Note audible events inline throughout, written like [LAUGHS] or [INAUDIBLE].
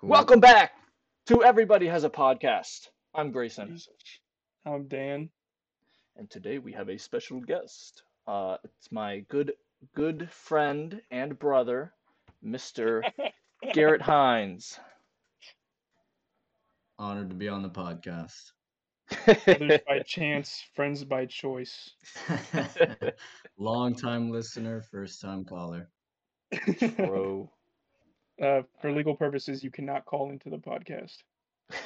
Cool. Welcome back to Everybody Has a Podcast. I'm Grayson, I'm Dan. and today we have a special guest. Uh, it's my good good friend and brother, Mr. [LAUGHS] Garrett Hines. Honored to be on the podcast. Others by [LAUGHS] chance, friends by choice. [LAUGHS] Long time listener, first time caller. Bro. Uh, for legal purposes, you cannot call into the podcast.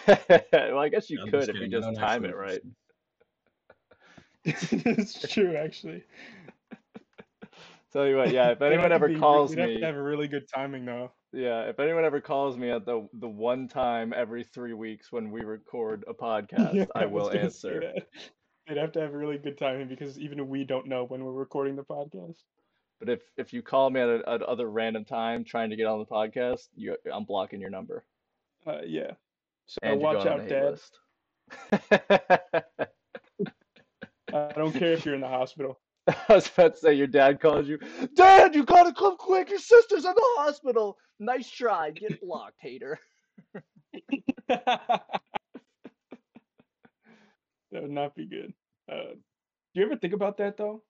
[LAUGHS] well, I guess you I'm could just if you just don't time it right. [LAUGHS] [LAUGHS] it's true, actually. Tell you what, yeah, if anyone ever be calls you'd have me, have a really good timing, though. yeah, if anyone ever calls me at the the one time every three weeks when we record a podcast, Yeah, I will gonna answer. that. They'd have to have a really good timing because even we don't know when we're recording the podcast. But if if you call me at, a, at other random time trying to get on the podcast, you, I'm blocking your number. Uh, yeah. So And watch out, Dad. [LAUGHS] I don't care if you're in the hospital. [LAUGHS] I was about to say your dad called you. Dad, you gotta come quick. Your sister's in the hospital. Nice try. Get blocked, hater. [LAUGHS] that would not be good. Uh, do you ever think about that though?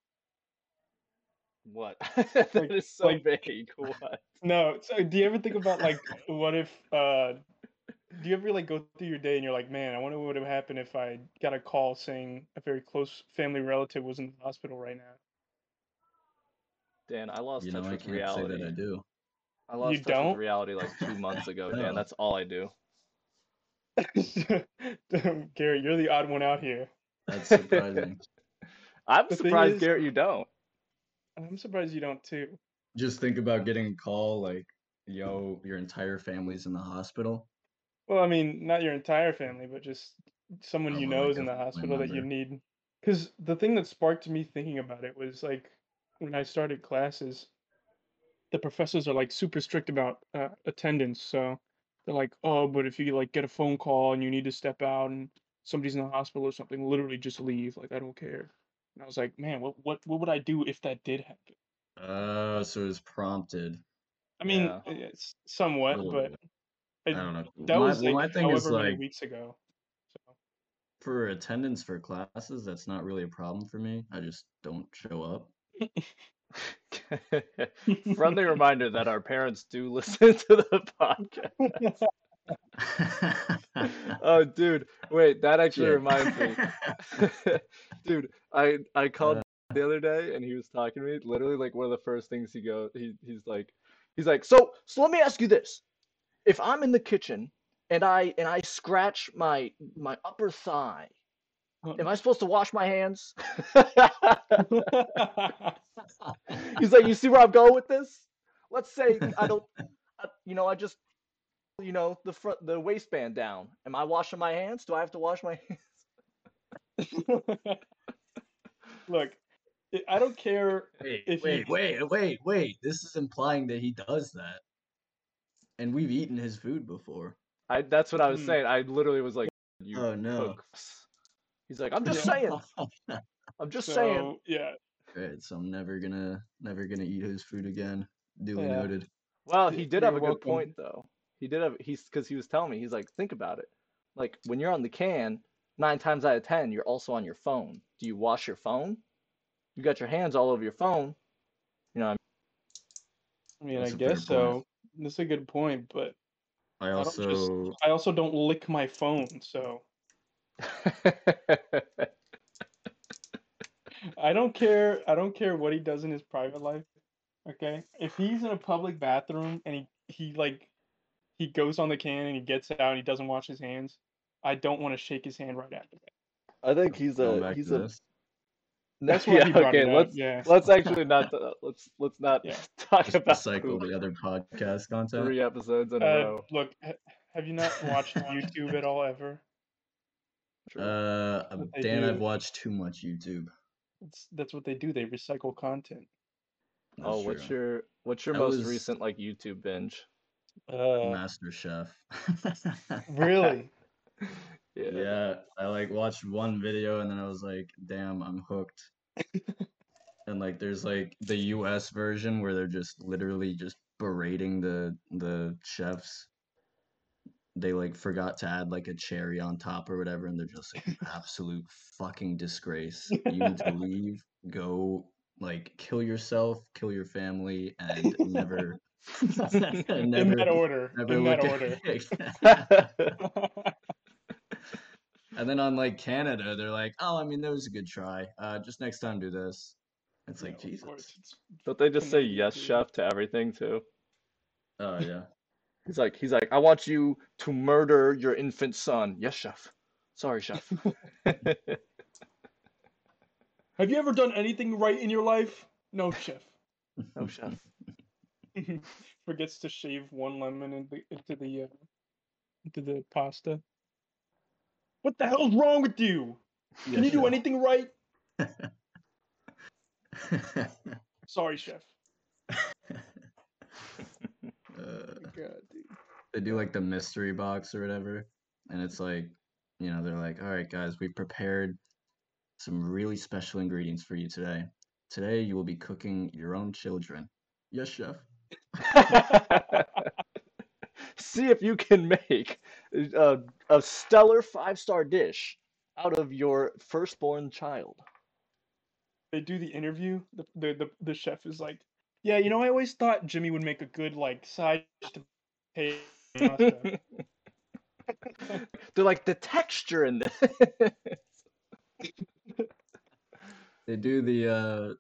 What? [LAUGHS] that Like- is so like- vague. [LAUGHS] What? No. So do you ever think about like, what if? Uh, do you ever like go through your day and you're like, man, I wonder what would have happened if I got a call saying a very close family relative was in the hospital right now? Dan, I lost You know, touch I with can't reality. say that I do. I lost touch don't? with reality like two months ago, Dan. That's all I do. [LAUGHS] Gary, you're the odd one out here. That's surprising. I'm The surprised, is- Garrett, you don't. I'm surprised you don't too. Just think about getting a call like, yo, your entire family's in the hospital. Well, I mean, not your entire family, but just someone Oh, you know like is in the hospital that you need. Because the thing that sparked me thinking about it was like when I started classes, the professors are like super strict about uh, attendance. So they're like, oh, but if you like get a phone call and you need to step out and somebody's in the hospital or something, literally just leave. Like I don't care. And I was like, man, what what what would I do if that did happen? Uh, so it was prompted. I mean, Yeah. it's somewhat, but it, I don't know. that my, was well, like my thing is many like weeks ago. So. for attendance for classes, that's not really a problem for me. I just don't show up. [LAUGHS] Friendly reminder that our parents do [LAUGHS] listen to the [LAUGHS] podcast. [LAUGHS] Oh, dude, wait, that actually Shit. reminds me. [LAUGHS] [LAUGHS] Dude, I I called Uh. the other day and he was talking to me. Literally, like one of the first things he goes, he he's like, he's like, so so let me ask you this: If I'm in the kitchen and I and I scratch my my upper thigh, am I supposed to wash my hands? he's like, you see where I'm going with this? Let's say I don't, I, you know, I just, you know, the front the waistband down. Am I washing my hands? Do I have to wash my [LAUGHS] hands? Look, I- I don't care. Wait, If wait, you- wait, wait, wait. This is implying that he does that. And we've eaten his food before. I that's what I was Hmm. saying. I literally was like, you Oh, no. cooks. He's like, I'm [LAUGHS] just saying. I'm just saying. Yeah, Great, so I'm never gonna never gonna eat his food again. Duly Yeah. noted. Well, he did have a you're good welcome. point though. He did have he's because he was telling me he's like, think about it. Like when you're on the can, nine times out of ten, you're also on your phone. Do you wash your phone? You got your hands all over your phone. You know, I mean, That's I a fair guess point. so. That's a good point, but I don't just- also I also don't lick my phone, so [LAUGHS] I don't care. I don't care what he does in his private life. Okay, if he's in a public bathroom and he he like he goes on the can and he gets out and he doesn't wash his hands, I don't want to shake his hand right after that. I think he's a he's a this. That's [LAUGHS] why yeah, he brought okay, it let's Yeah. let's actually not uh, [LAUGHS] let's let's not Yeah. [LAUGHS] talk Just about recycle poop the other podcast content. three episodes in a Uh, row. look, ha- have you not watched YouTube at all ever? True. Uh, what they Dan, I've watched too much YouTube. That's that's what they do. They recycle content. oh, That's what's your what's your I most was- recent like YouTube binge? Uh, Master Chef. really? [LAUGHS] [LAUGHS] Yeah. Yeah, I like watched one video and then I was like, damn, I'm hooked. and like there's like the US version where they're just literally just berating the the chefs. they like forgot to add like a cherry on top or whatever, and they're just like absolute fucking disgrace. You need to [LAUGHS] leave, go like kill yourself, kill your family, and never, [LAUGHS] In never, that order. never In that order. [LAUGHS] [LAUGHS] And then on like Canada, they're like, "Oh, I mean, that was a good try. Uh, just next time do this." It's like Yeah, of Jesus. course, Don't they just say yes, chef, to everything too? Oh yeah. He's like, he's like, I want you to murder your infant son. Yes, chef. Sorry, chef. Have you ever done anything right in your life? No, chef. [LAUGHS] no, chef. [LAUGHS] Forgets to shave one lemon in the, into the uh, into the pasta. What the hell's wrong with you? Can you do anything right? [LAUGHS] Sorry, chef. Uh, God, they do like the mystery box or whatever, and it's like, you know, they're like, "All right, guys, we prepared some really special ingredients for you today. Today, you will be cooking your own children." Yes, chef. [LAUGHS] See if you can make a, a stellar five star dish out of your firstborn child. They do the interview. The, the the the chef is like, yeah, you know, I always thought Jimmy would make a good like side dish to [LAUGHS] pay. [LAUGHS] They're like the texture in this. They do the uh,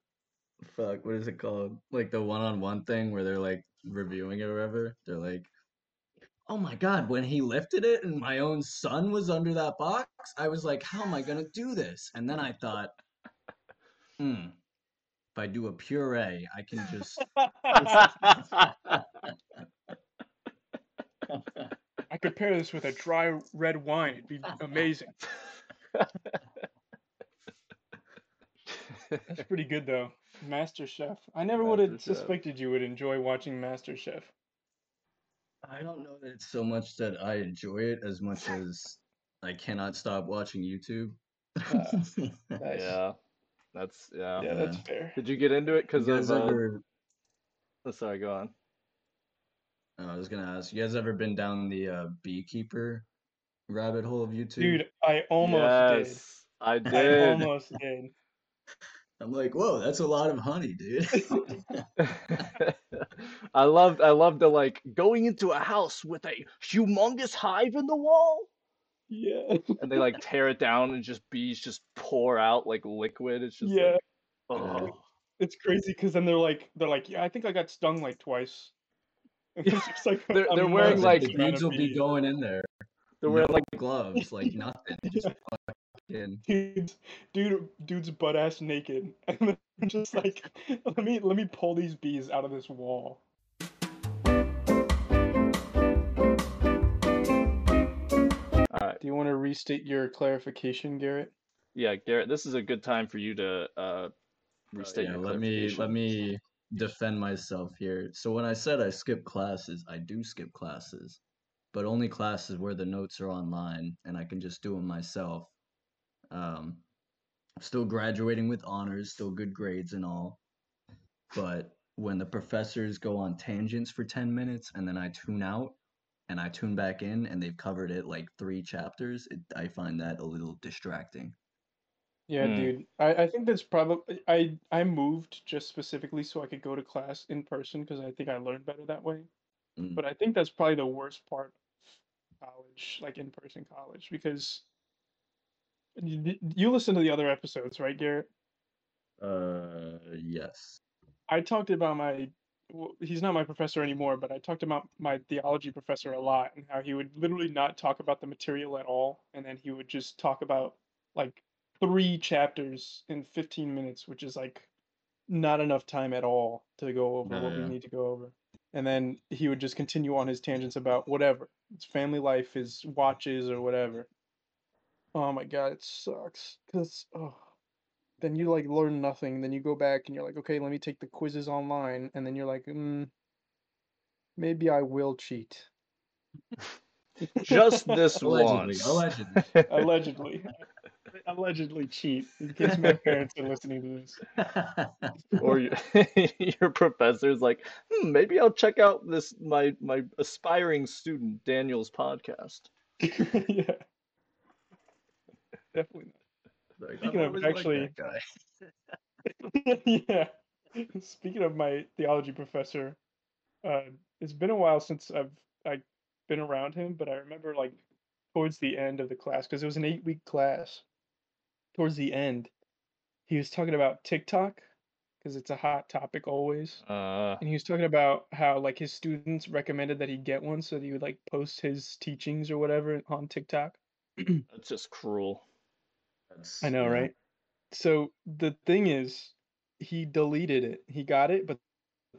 fuck, what is it called? Like the one-on-one thing where they're like reviewing it or whatever. They're like, "Oh my god, when he lifted it and my own son was under that box, I was like, how am I gonna do this?" And then I thought, hmm, if I do a puree, I can just. [LAUGHS] I could pair this with a dry red wine. It'd be amazing. [LAUGHS] [LAUGHS] That's pretty good though. Master Chef. I never would have suspected you would enjoy watching Master Chef. I don't know that it's so much that I enjoy it as much [LAUGHS] as I cannot stop watching YouTube. [LAUGHS] Nice. yeah, that's yeah. Yeah, that's Yeah. fair. Did you get into it because You of? guys Uh, ever? oh, sorry, go on. oh, I was gonna ask. You guys ever been down the uh, beekeeper rabbit hole of YouTube? Dude, I almost yes, I did. I did. almost did. [LAUGHS] I'm like, whoa, that's a lot of honey, dude. [LAUGHS] I loved I loved the like going into a house with a humongous hive in the wall Yeah. and they like tear it down and just bees just pour out like liquid. It's just Yeah. like, oh. It's crazy because then they're like, they're like, yeah, I think I got stung like twice. [LAUGHS] Yeah, it's like they're- they're wearing, like- the amount dudes of will be going in there. They're wearing no like gloves, like nothing. [LAUGHS] Just fucking. dude's dude dude's butt ass naked [LAUGHS] and then I'm just like [LAUGHS] let me let me pull these bees out of this wall all right. do you want to restate your clarification garrett Yeah, Garrett, this is a good time for you to uh Uh, restate yeah, your let me let me defend myself here. So when I said I skip classes, I do skip classes, but only classes where the notes are online and I can just do them myself. Um, still graduating with honors, still good grades and all. But when the professors go on tangents for 10 minutes and then I tune out and I tune back in and they've covered it like three chapters, it, I find that a little distracting. yeah Hmm. dude I, I think that's probably i i moved just specifically so i could go to class in person because i think i learned better that way Mm. but i think that's probably the worst part of college like in person college because you, you listen to the other episodes right garrett Uh, yes. I talked about my well, he's not my professor anymore, but I talked about my theology professor a lot and how he would literally not talk about the material at all and then he would just talk about like three chapters in 15 minutes, which is like not enough time at all to go over what we need to go over. And then he would just continue on his tangents about whatever. It's family life, his watches or whatever. Oh my god, it sucks. Cause oh then you like learn nothing. Then you go back and you're like, okay, let me take the quizzes online, and then you're like, mm, maybe I will cheat. Just [LAUGHS] this Allegedly, once. allegedly. [LAUGHS] Allegedly. Allegedly cheat. In case my parents are listening to this. or you, [LAUGHS] your professor's like, hmm, maybe I'll check out this my my aspiring student Daniel's podcast. yeah. Definitely Like, Speaking of actually- [LAUGHS] yeah. Speaking of my theology professor, uh, it's been a while since I've I been around him, but I remember like towards the end of the class because it was an eight week class. Towards the end, he was talking about TikTok because it's a hot topic always. Uh, And he was talking about how like his students recommended that he get one so that he would like post his teachings or whatever on TikTok. [CLEARS THROAT] that's just cruel. That's- I know, yeah. right? So the thing is, he deleted it. He got it, but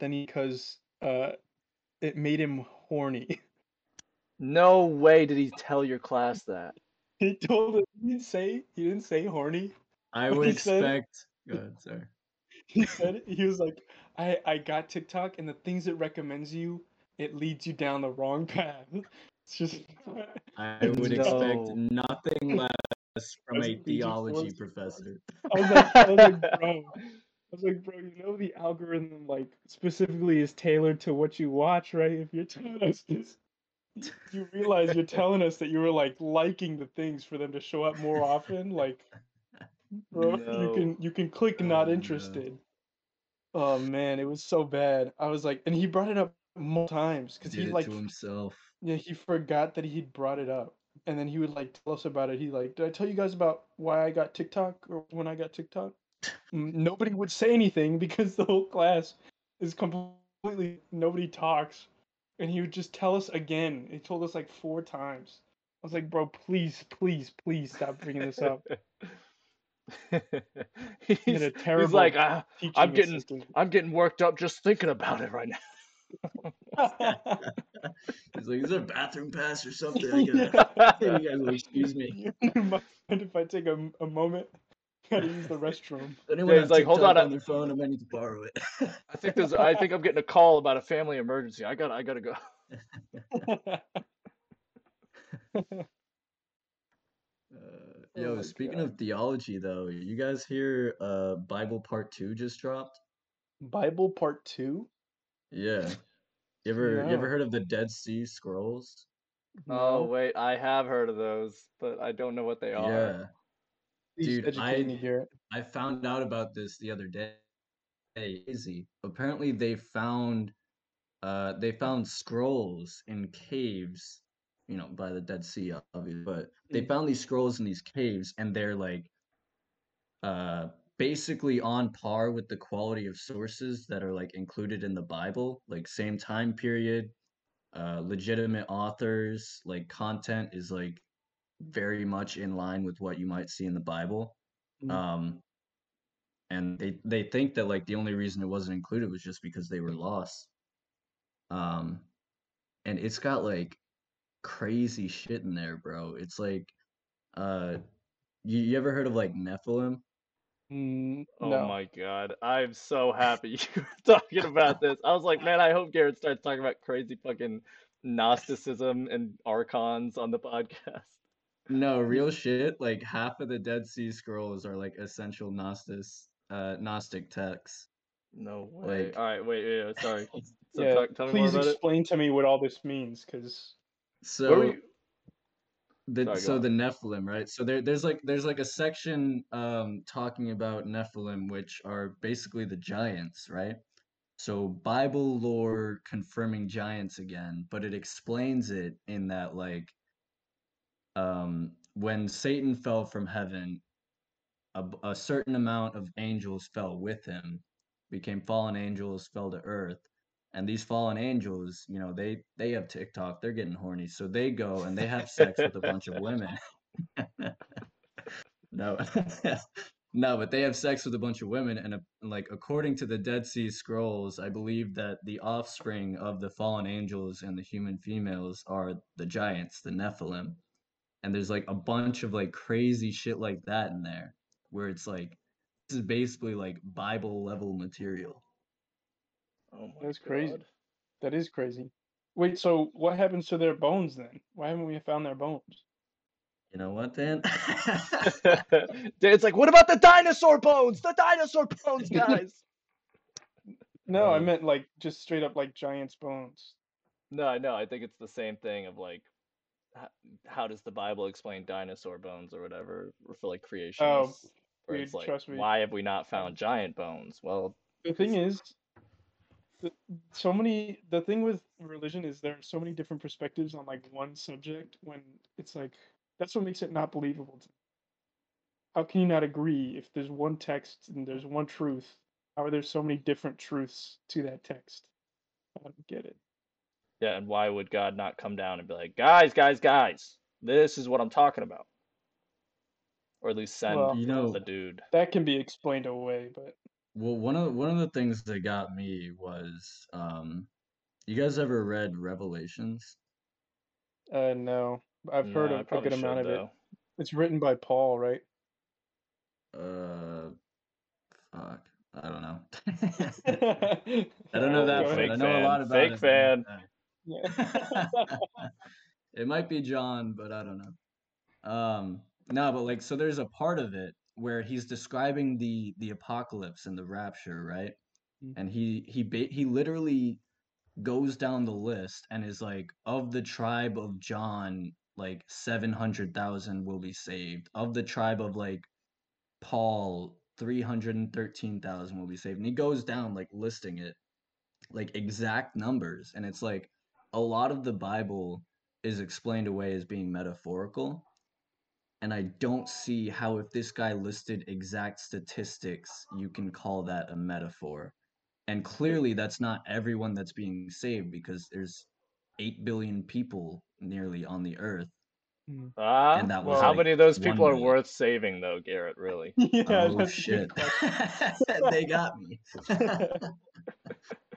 then he because uh, it made him horny. [LAUGHS] No way did he tell your class that. he told it. He didn't say. He didn't say horny. I [LAUGHS] would he said- expect. Go ahead, sorry. [LAUGHS] He said he was like, I I got TikTok, and the things it recommends you, it leads you down the wrong path. It's just. I would just- expect nothing less from a theology professor. [LAUGHS] I was like, I was like, bro. [LAUGHS] I was like, bro, you know the algorithm like specifically is tailored to what you watch, right? If you're telling us this, you realize you're telling us that you were like liking the things for them to show up more often. Like, bro, you can you can click Oh, not no. interested. Oh man, it was so bad. I was like, and he brought it up multiple times because Did he like to himself. yeah, he forgot that he'd brought it up. And then he would like tell us about it. He like, did I tell you guys about why I got TikTok or when I got TikTok? Nobody would say anything [LAUGHS] because the whole class is completely nobody talks. And he would just tell us again. He told us like four times. I was like, bro, please, please, please stop bringing this up. he's, [LAUGHS] He had a he's like, ah, I'm getting- assistant. I'm getting worked up just thinking about it right now. He's like, is there a bathroom pass or something? I gotta, [LAUGHS] you guys will excuse me. You [LAUGHS] mind if I take a, a moment? Gotta use the restroom. Anyone he's like, "Hold on, I- on their phone, I might need to borrow it. [LAUGHS] I think there's I think I'm getting a call about a family emergency. I got to I got to go. Uh, Oh yo, my speaking God. of theology, though, you guys hear uh, Bible Part Two just dropped? Bible Part Two. Yeah. You ever you ever heard of the Dead Sea Scrolls? Oh wait, I have heard of those, but I don't know what they are. Yeah. Please Dude, educate I- me, Garrett. I found out about this the other day. Easy. Apparently, they found uh they found scrolls in caves, you know, by the Dead Sea, obviously. But they Mm. found these scrolls in these caves, and they're like uh basically on par with the quality of sources that are like included in the Bible, like same time period, uh legitimate authors, like content is like very much in line with what you might see in the Bible. Mm. Um and they they think that like the only reason it wasn't included was just because they were lost. Um and it's got like crazy shit in there, bro. It's like uh you, you ever heard of like Nephilim? Mm, Oh no. my god, I'm so [LAUGHS] happy [LAUGHS] you're talking about this. I was like, man, I hope Garrett starts talking about crazy fucking Gnosticism and archons on the podcast. No, real shit. Like half of the Dead Sea Scrolls are like essential Gnostic uh Gnostic texts. No way. Like- All right, wait, wait, wait, sorry. [LAUGHS] So yeah, talk, tell me more please about it. explain to me what all this means, because So Where were you? The Sorry, so the Nephilim, right? So there there's like there's like a section um talking about Nephilim, which are basically the giants, right? So Bible lore confirming giants again, but it explains it in that like um when Satan fell from heaven, a certain amount of angels fell with him, became fallen angels, fell to earth. And these fallen angels, you know, they they have TikTok, they're getting horny, so they go and they have sex with a bunch of women. [LAUGHS] no, [LAUGHS] no, but they have sex with a bunch of women, and uh, like according to the Dead Sea Scrolls, I believe that the offspring of the fallen angels and the human females are the giants, the Nephilim. And there's like a bunch of like crazy shit like that in there, where it's like this is basically like Bible level material. Oh my That's crazy. God. that is crazy. Wait, so what happens to their bones then? Why haven't we found their bones? You know what, Dan? [LAUGHS] it's like, what about the dinosaur bones? The dinosaur bones, guys. [LAUGHS] No, I Um, meant like just straight up like giant's bones. no, I know. I think it's the same thing of like, h- how does the Bible explain dinosaur bones or whatever or for like creationists? Where dude, it's like, trust me. why have we not found giant bones? Well, The thing is, so many. The thing with religion is there are so many different perspectives on like one subject. When it's like that's what makes it not believable. To me. How can you not agree if there's one text and there's one truth? How are there so many different truths to that text? I don't get it. yeah, and why would God not come down and be like, guys, guys, guys, this is what I'm talking about? Or at least send Well- You know- the dude. That can be explained away, but Well, one of one of the things that got me was, um, you guys ever read Revelations? uh, no, I've heard Nah, I of a probably good amount should, of it. though. It's written by Paul, right? Uh, fuck, I don't know. I [LAUGHS] I don't know [LAUGHS] that Go part. ahead. I know a fan, lot about fake it. but not fan. that. [LAUGHS] It might be John, but I don't know. Um, no, but like, so there's a part of it where he's describing the the apocalypse and the rapture, right? Mm. And he he ba- he literally goes down the list and is like, of the tribe of John, like seven hundred thousand will be saved. Of the tribe of like Paul, three hundred and thirteen thousand will be saved. And he goes down like listing it, like exact numbers, and it's like a lot of the Bible is explained away as being metaphorical. And I don't see how, if this guy listed exact statistics, you can call that a metaphor. And clearly, that's not everyone that's being saved because there's 8 billion people nearly on the earth. Ah, And that was, how like, many of those one people are worth saving, though, Garrett? Really? [LAUGHS] [LAUGHS] yeah, oh, shit. [LAUGHS] they got me.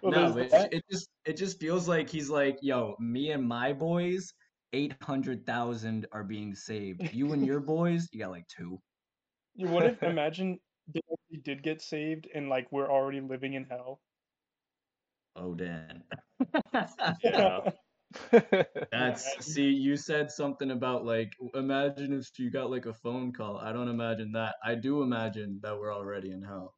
Well, no, there's but that. it, it just it just feels like he's like, yo, me and my boys, eight hundred thousand are being saved. You and your [LAUGHS] boys, you got like two. You- What if [LAUGHS] imagine they did get saved and like we're already living in hell? Oh Dan. [LAUGHS] Yeah. That's see, you said something about like imagine if you got like a phone call. I don't imagine that. I do imagine that we're already in hell.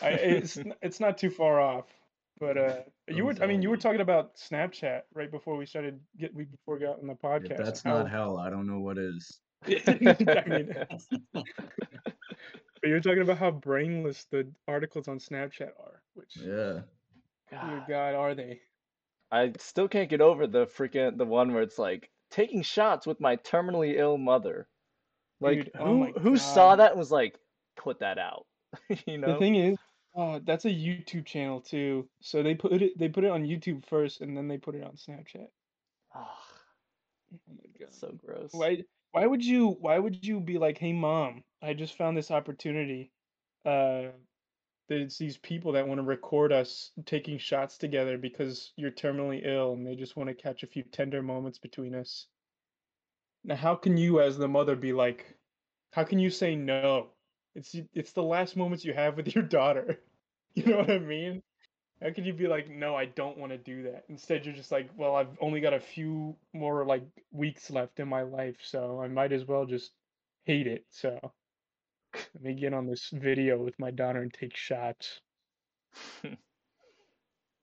I, it's it's not too far off, but uh, you were I mean you were talking about Snapchat right before we started get we before we got on the If podcast. that's not hell, I don't know what is. [LAUGHS] I mean, [LAUGHS] but you're talking about how brainless the articles on Snapchat are, which Yeah. dear God are they? I still can't get over the freaking the one where it's like taking shots with my terminally ill mother. Like Dude, oh who my who saw that and was like, put that out. [LAUGHS] you know? The thing is, uh, that's a YouTube channel too. So they put it they put it on YouTube first, and then they put it on Snapchat. Ah, Oh my God. so gross. Why why would you why would you be like, "Hey mom, I just found this opportunity. Uh there's these people that want to record us taking shots together because you're terminally ill and they just want to catch a few tender moments between us." Now, how can you as the mother be like how can you say no? It's it's the last moments you have with your [LAUGHS] daughter. You know what I mean? How could you be like, no, I don't want to do that? Instead, you're just like, well, I've only got a few more like weeks left in my life, so I might as well just hate it. So let me get on this video with my daughter and take shots. [LAUGHS]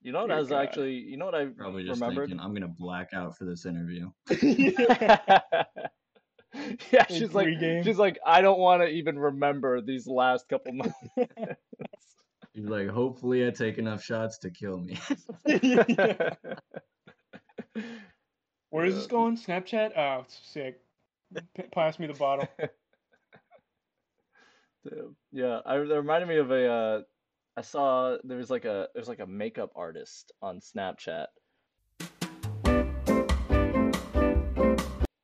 You know what Dear I was God. actually you know what I Probably just remembered? thinking I'm gonna black out for this interview. [LAUGHS] [LAUGHS] yeah, she's like pregame. she's like, I don't want to even remember these last couple months. He's like, hopefully I take enough shots to kill me. [LAUGHS] Where is this going? Snapchat? Oh, sick. P- pass me the bottle. [LAUGHS] Yeah, I that reminded me of a uh I saw there was like a there's like a makeup artist on Snapchat.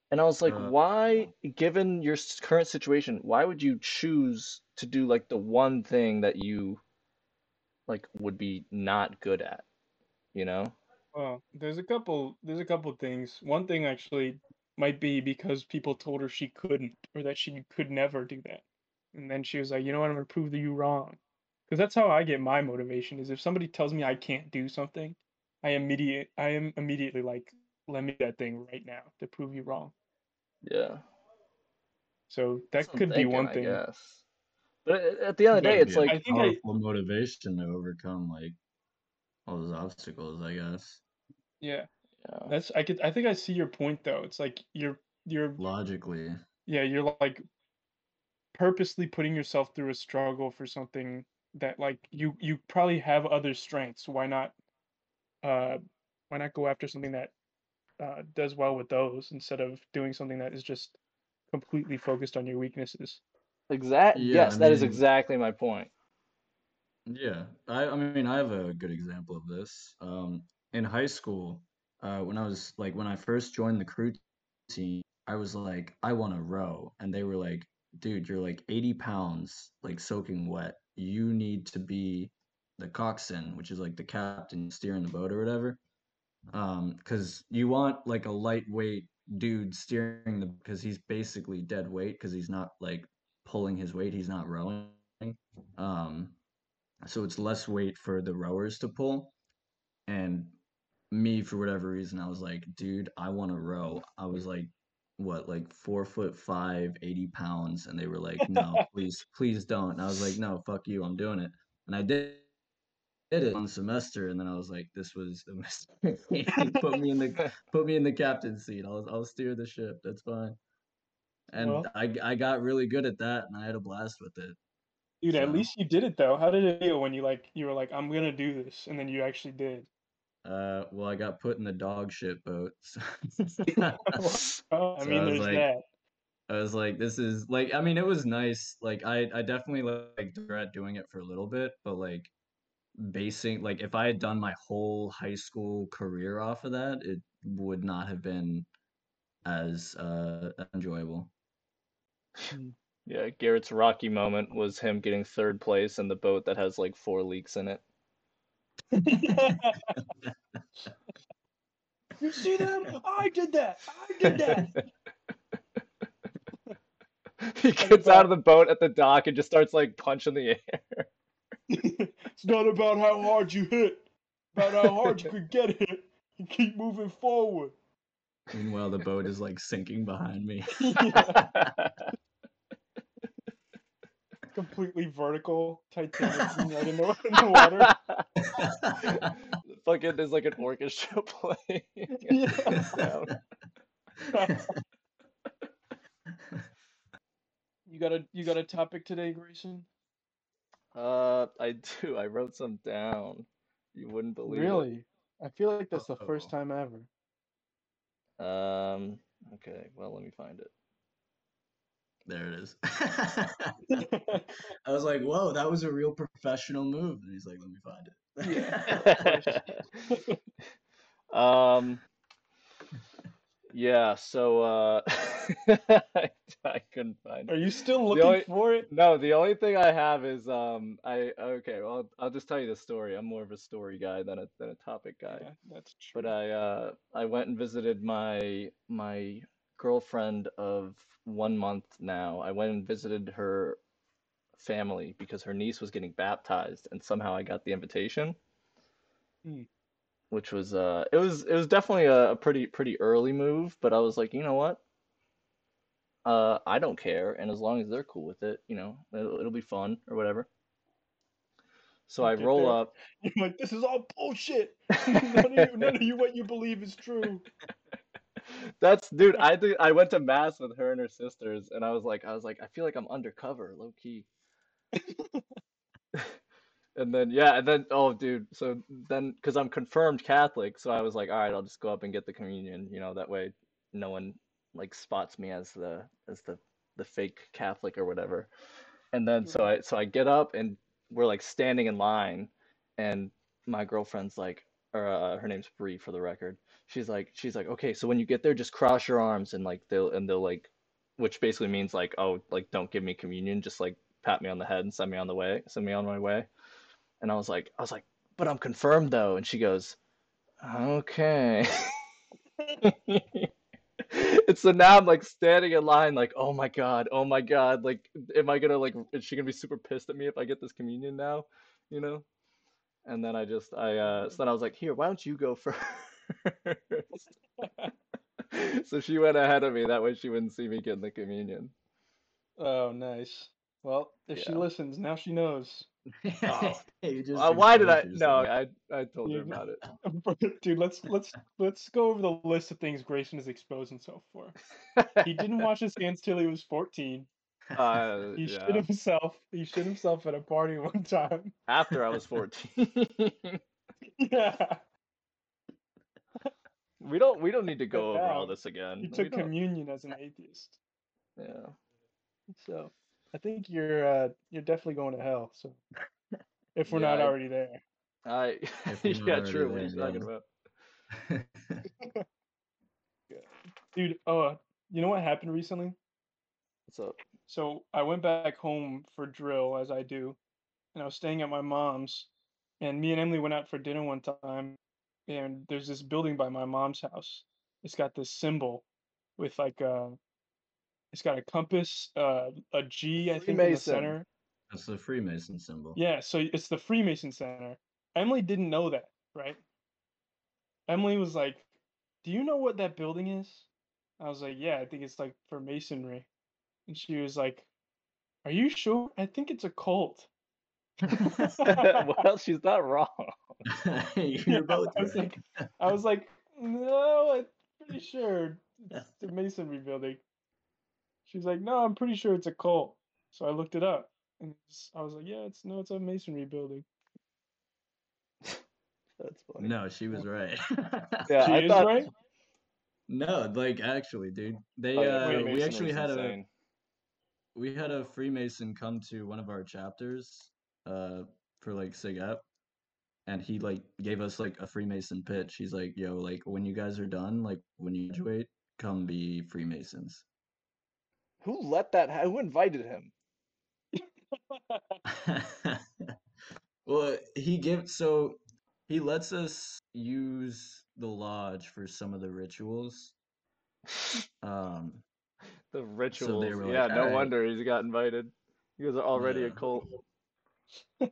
And I was like, Uh, why, given your current situation, why would you choose to do like the one thing that you like would be not good at, you know? Well, there's a couple there's a couple things. One thing actually might be because people told her she couldn't or that she could never do that. And then she was like, "You know what? I'm going to prove you wrong." Because that's how I get my motivation is if somebody tells me I can't do something, I immediate I am immediately like, let me do that thing right now to prove you wrong. Yeah. So that could be thinking, one I thing. guess. But at at the end of the day, it's be a I like think I powerful motivation to overcome like all those obstacles, I guess. yeah. yeah. That's I could I think I see your point though. It's like you're you're Logically. yeah, you're like purposely putting yourself through a struggle for something that like you you probably have other strengths. Why not uh why not go after something that uh does well with those instead of doing something that is just completely focused on your weaknesses. Exact. Yeah, Yes, I that is mean, exactly my point. Yeah, I, I mean, I have a good example of this. Um, in high school, uh, when I was like, when I first joined the crew team, I was like, I want to row. And they were like, dude, you're like 80 pounds, like soaking wet. You need to be the coxswain, which is like the captain steering the boat or whatever. Um, because you want like a lightweight dude steering the, because he's basically dead weight because he's not like pulling his weight, he's not rowing. Um, so it's less weight for the rowers to pull. And me, for whatever reason, I was like, dude, I want to row. I was like, what, like four foot five, 80 pounds. And they were like, no, [LAUGHS] please, please don't. And I was like, no, fuck you, I'm doing it. And I did, did it one semester. And then I was like, this was a mistake. [LAUGHS] put me in the [LAUGHS] put me in the captain's seat. I'll I'll steer the ship. That's fine. And Well, I I got really good at that, and I had a blast with it. dude, at least you did it though. How did it feel when you like you were like, I'm gonna do this, and then you actually did? Uh, well, I got put in the dog shit boat. [LAUGHS] [LAUGHS] So, Oh, I So mean, I was there's like- that. I was like, this is like, I mean, it was nice. Like, I, I definitely like regret doing it for a little bit, but like, basing, like, if I had done my whole high school career off of that, it would not have been as uh enjoyable. Hmm. Yeah, Garrett's Rocky moment was him getting third place in the boat that has like four leaks in it. you see that? I did that. I did that. [LAUGHS] he gets uh, out of the boat at the dock and just starts like punching the air. [LAUGHS] it's not about how hard you hit, about how hard you could get hit. You keep moving forward. Meanwhile, the boat is like sinking behind me. [LAUGHS] Completely vertical, Titanic scene right in the, [LAUGHS] in the water. [LAUGHS] Fucking there's like an orchestra [LAUGHS] playing. Yeah. You got a you got a topic today, Grayson? Uh, I do. I wrote some down. You wouldn't believe it. Really? I feel like that's the first time ever. Um. Okay. Well, let me find it. There it is. [LAUGHS] [LAUGHS] I was like, whoa, that was a real professional move. And he's like, let me find it. [LAUGHS] um. Yeah. So uh, I, I couldn't find it. Are you still looking only- for it? No, the only thing I have is um. I okay. Well, I'll just tell you the story. I'm more of a story guy than a than a topic guy. Yeah, that's true. But I uh I went and visited my my girlfriend of one month now. I went and visited her family because her niece was getting baptized and somehow I got the invitation. Hmm. Which was uh it was it was definitely a, a pretty pretty early move, but I was like, you know what? Uh I don't care and as long as they're cool with it, you know, it'll, it'll be fun or whatever. So I roll up [LAUGHS] You're like, this is all bullshit. [LAUGHS] none of you, none of you, what you believe is true. [LAUGHS] That's dude, I think I went to mass with her and her sisters and I was like I was like I feel like I'm undercover, low key. [LAUGHS] And then yeah, and then oh dude, so then cuz I'm confirmed Catholic, so I was like all right, I'll just go up and get the communion, you know, that way no one like spots me as the as the the fake Catholic or whatever. And then so mm-hmm. I so I get up and we're like standing in line and my girlfriend's like or uh, her name's Bree for the record. She's like she's like, "Okay, so when you get there just cross your arms and like they'll and they'll like which basically means like, oh, like don't give me communion, just like pat me on the head and send me on the way, send me on my way." And I was like I was like, "But I'm confirmed though." And she goes, "Okay." [LAUGHS] And so now I'm like standing in line, like, oh my God, oh my God, like, am I gonna like, is she gonna be super pissed at me if I get this communion now? You know? And then I just I uh so then I was like, here, why don't you go [LAUGHS] first? So she went ahead of me. That way she wouldn't see me getting the communion. Oh, nice. Well, if she Yeah. listens, now she knows. Oh. [LAUGHS] You just Uh, why did I? exposed No, yourself. I I told her You- about it. [LAUGHS] Dude, let's let's let's go over the list of things Grayson has exposed himself for. He didn't wash his hands till he was 14. Uh, He shit himself. He shit himself at a party [LAUGHS] one time. After I was 14. [LAUGHS] yeah. we don't we don't need to go over all this again. He took communion as an atheist. Yeah. So I think you're uh you're definitely going to hell. So if we're Yeah, not I- already there. I If [LAUGHS] we're yeah, already true. What are there, you talking yeah. about? Dude, oh you know what happened recently? What's up? So I went back home for drill as I do, and I was staying at my mom's, and me and Emily went out for dinner one time, and there's this building by my mom's house. It's got this symbol with like a, it's got a compass, uh, a G I think in the Freemason. center. That's the Freemason symbol. Yeah, so it's the Freemason Center. Emily didn't know that, right? Emily was like, "Do you know what that building is?" I was like, "Yeah, I think it's like for masonry." And she was like, "Are you sure? I think it's a cult." [LAUGHS] well, she's not wrong. [LAUGHS] [LAUGHS] You're both I was right. like, I was like, "No, I'm pretty sure it's the masonry building." She's like, "No, I'm pretty sure it's a cult." So I looked it up, and I was like, "Yeah, it's no, it's a masonry building." That's funny. No, she was right. Yeah, she I is thought. right. No, like actually, dude. They Oh, yeah, uh we actually had a insane. We had a Freemason come to one of our chapters uh for like SIGEP and he like gave us like a Freemason pitch. He's like, "Yo, like when you guys are done, like when you graduate, come be Freemasons." Who let that? ha- Who invited him? [LAUGHS] well, he gives so he lets us use the lodge for some of the rituals. Um The rituals. were like, yeah, no "Alright." wonder he's got invited. You guys are already a cult. [LAUGHS] I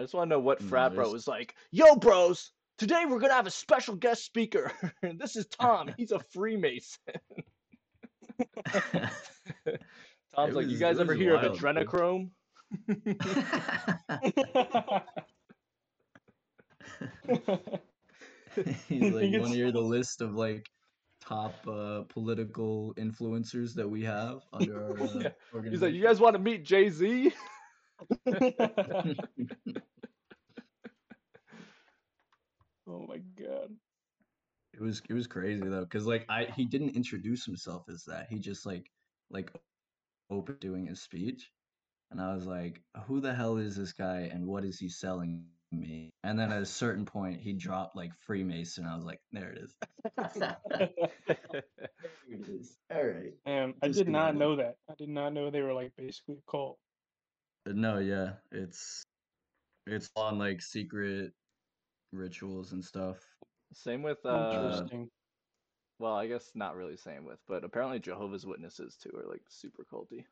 just want to know what No, frat bro was like. Yo, bros! Today we're gonna have a special guest speaker. [LAUGHS] this is Tom. [LAUGHS] He's a Freemason. Tom's It like, you guys ever hear of wild, dude. adrenochrome? He's like, you want to hear the list of like top uh, political influencers that we have under our [LAUGHS] uh, Yeah. He's like, you guys want to meet Jay Z? [LAUGHS] oh my god. It was it was crazy though, cause like I he didn't introduce himself as that. He just like like open doing his speech, and I was like, who the hell is this guy, and what is he selling me? And then at a certain point, he dropped like Freemason. I was like, there it is. [LAUGHS] there it is. All right. Um, I did not know that. I did not know they were like basically a cult. Uh, No, yeah, it's it's on like secret rituals and stuff. Same with uh Interesting. well, I guess not really same with, but apparently Jehovah's Witnesses too are like super culty.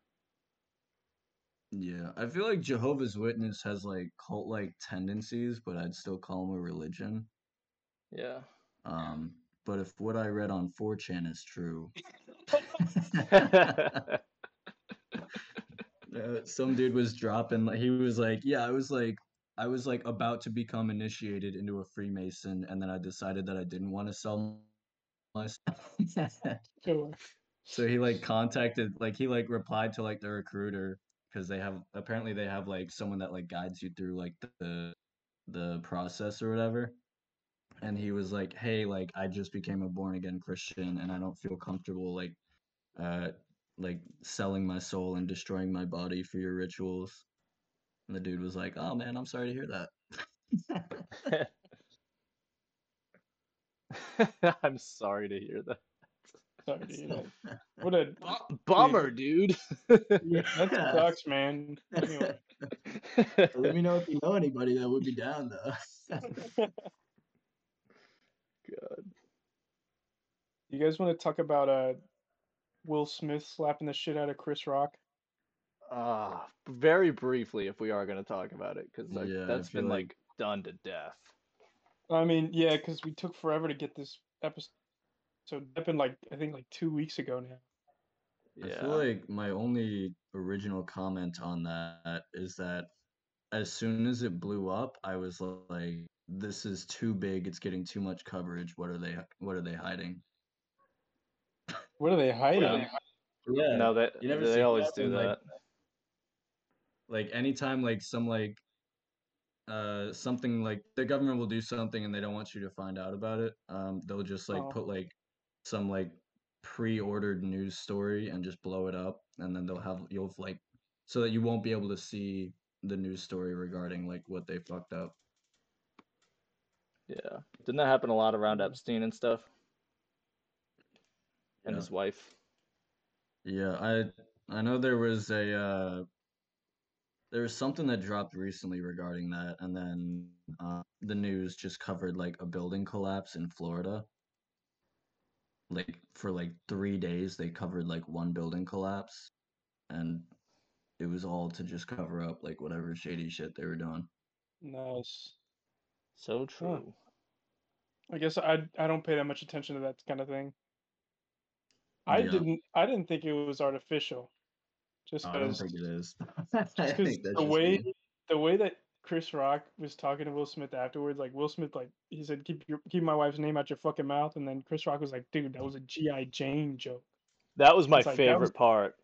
Yeah, I feel like Jehovah's Witness has like cult-like tendencies, but I'd still call them a religion. Yeah. Um, but if what I read on 4chan is true, [LAUGHS] [LAUGHS] uh, some dude was dropping, like he was like, yeah, I was like, I was like about to become initiated into a Freemason, and then I decided that I didn't want to sell myself. Sure. [LAUGHS] So he like contacted, like he like replied to like the recruiter because they have apparently they have like someone that like guides you through like the the process or whatever. And he was like, "Hey, like I just became a born again Christian and I don't feel comfortable like uh like selling my soul and destroying my body for your rituals." And the dude was like, "Oh man, I'm sorry to hear that." [LAUGHS] [LAUGHS] I'm sorry to hear that. Sorry to. [LAUGHS] What a Bummer, dude. that sucks, man. Anyway. [LAUGHS] Let me know if you know anybody that would be down though. [LAUGHS] God. You guys want to talk about uh Will Smith slapping the shit out of Chris Rock? Uh, very briefly, if we are going to talk about it, because like Yeah, I that's feel been like- like done to death. I mean, yeah, because we took forever to get this episode. So it happened like I think like two weeks ago now. Yeah. I feel like my only original comment on that is that as soon as it blew up, I was like, "This is too big. It's getting too much coverage. What are they? What are they hiding?" [LAUGHS] What are they hiding? Yeah. no, that you never they always that do when, like, that. like anytime like some like uh something like the government will do something and they don't want you to find out about it um they'll just like Oh. put like some like pre-ordered news story and just blow it up and then they'll have you'll like so that you won't be able to see the news story regarding like what they fucked up Yeah. Didn't that happen a lot around. Epstein and stuff? And yeah his wife. yeah i i know there was a uh there was something that dropped recently regarding that and then uh, the news just covered like a building collapse in florida like for like three days they covered like one building collapse and it was all to just cover up like whatever shady shit they were doing Nice. So true. I guess I I don't pay that much attention to that kind of thing. I Yeah. didn't I didn't think it was artificial. Just i don't because think it is [LAUGHS] I just 'cause think that's the just way me. the way that Chris Rock was talking to Will Smith afterwards, like Will Smith, like he said, keep your keep my wife's name out your fucking mouth, and then Chris Rock was like, dude, that was a GI Jane joke. That was my It's like, that favorite was- part.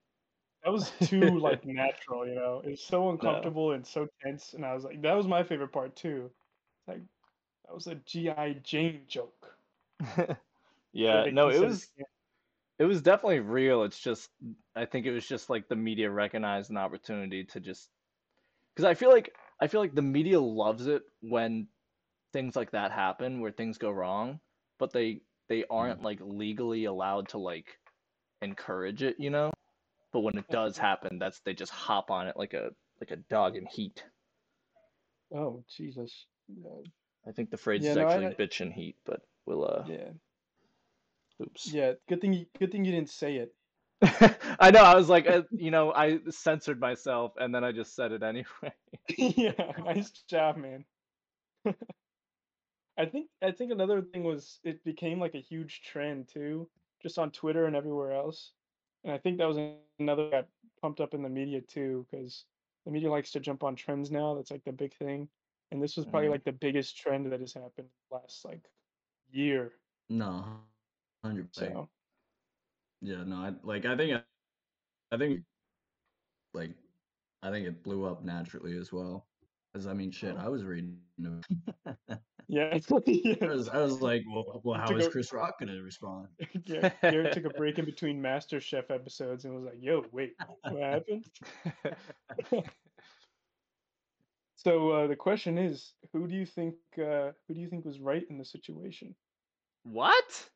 That was [LAUGHS] too like natural, you know. It was so uncomfortable and so tense, and I was like, that was my favorite part too. It's like that was a GI Jane joke. [LAUGHS] Yeah, no, it was again. it was definitely real. It's just I think it was just like the media recognized an opportunity to just because I feel like I feel like the media loves it when things like that happen where things go wrong, but they they aren't like legally allowed to like encourage it, you know? But when it does happen, that's they just hop on it like a like a dog in heat. Oh Jesus. Yeah. I think the phrase Yeah, is no, actually I- bitch in heat, but we'll uh Yeah. oops. Yeah. Good thing you good thing you didn't say it. [LAUGHS] I know, I was like, uh, you know, I censored myself and then I just said it anyway. [LAUGHS] yeah, nice job, man. [LAUGHS] I think I think another thing was it became like a huge trend too, just on Twitter and everywhere else. And I think that was another that got pumped up in the media too, because the media likes to jump on trends now. That's like the big thing. And this was probably Mhm. like the biggest trend that has happened last like year. no 100 So yeah no i like i think i think like i think it blew up naturally as well because i mean shit i was reading it. [LAUGHS] yeah, [LAUGHS] I yeah. was, I was like, well, well how took a- Chris Rock gonna respond? [LAUGHS] Yeah, Garrett took a break in between Master Chef episodes and was like, "Yo, wait, what happened?" So uh, the question is, who do you think uh, who do you think was right in the situation? What?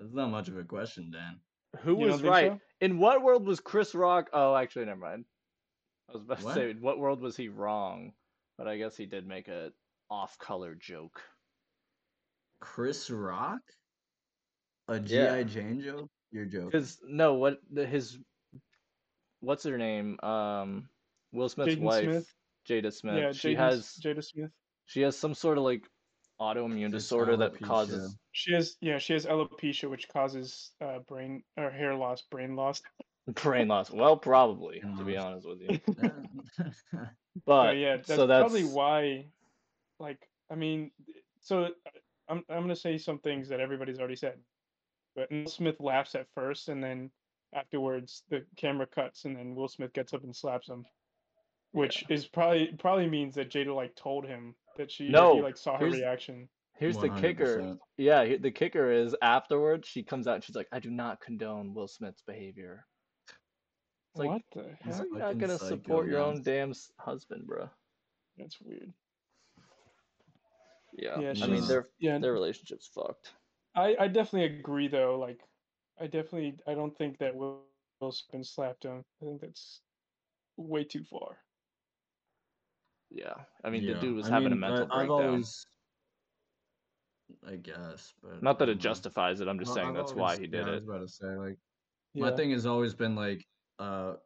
That's not much of a question, Dan. Who You was right? so? In what world was Chris Rock? Oh, actually, never mind. I was about to say, in what world was he wrong? But I guess he did make a off-color joke. Chris Rock? A GI Yeah. Jane joke? You're joking. Because no, what the, his what's her name? Um, Will Smith's Jaden wife, Smith? Jada Smith. yeah, she Jaden- has Jada Smith. she has some sort of like autoimmune Just disorder that alopecia. causes She has yeah, she has alopecia, which causes uh, brain or hair loss, brain loss. brain loss. Well, probably to be honest with you. [LAUGHS] Yeah. But yeah, that's, so that's probably why. Like, I mean, so uh, I'm I'm gonna say some things that everybody's already said, but Will Smith laughs at first, and then afterwards the camera cuts, and then Will Smith gets up and slaps him, which is probably probably means that Jada like told him that she No, he like saw her here's- reaction. Here's the kicker. 100%. Yeah, he- the kicker is afterwards she comes out and she's like, "I do not condone Will Smith's behavior." It's like, what the He's How heck? are you not fucking gonna psycho, support your man. own damn s- husband, bro? That's weird. Yeah, Yeah, I she's mean their yeah. their relationship's fucked. I I definitely agree though. Like, I definitely I don't think that Will Will's been slapped him. I think that's way too far. Yeah, I mean Yeah, the dude was I having a mean, mental I, I've breakdown. always, I guess, but Not that it justifies it. I'm just Well, saying I've that's why always- he did yeah, I it. was about to say, like, Yeah. my thing has always been like, uh,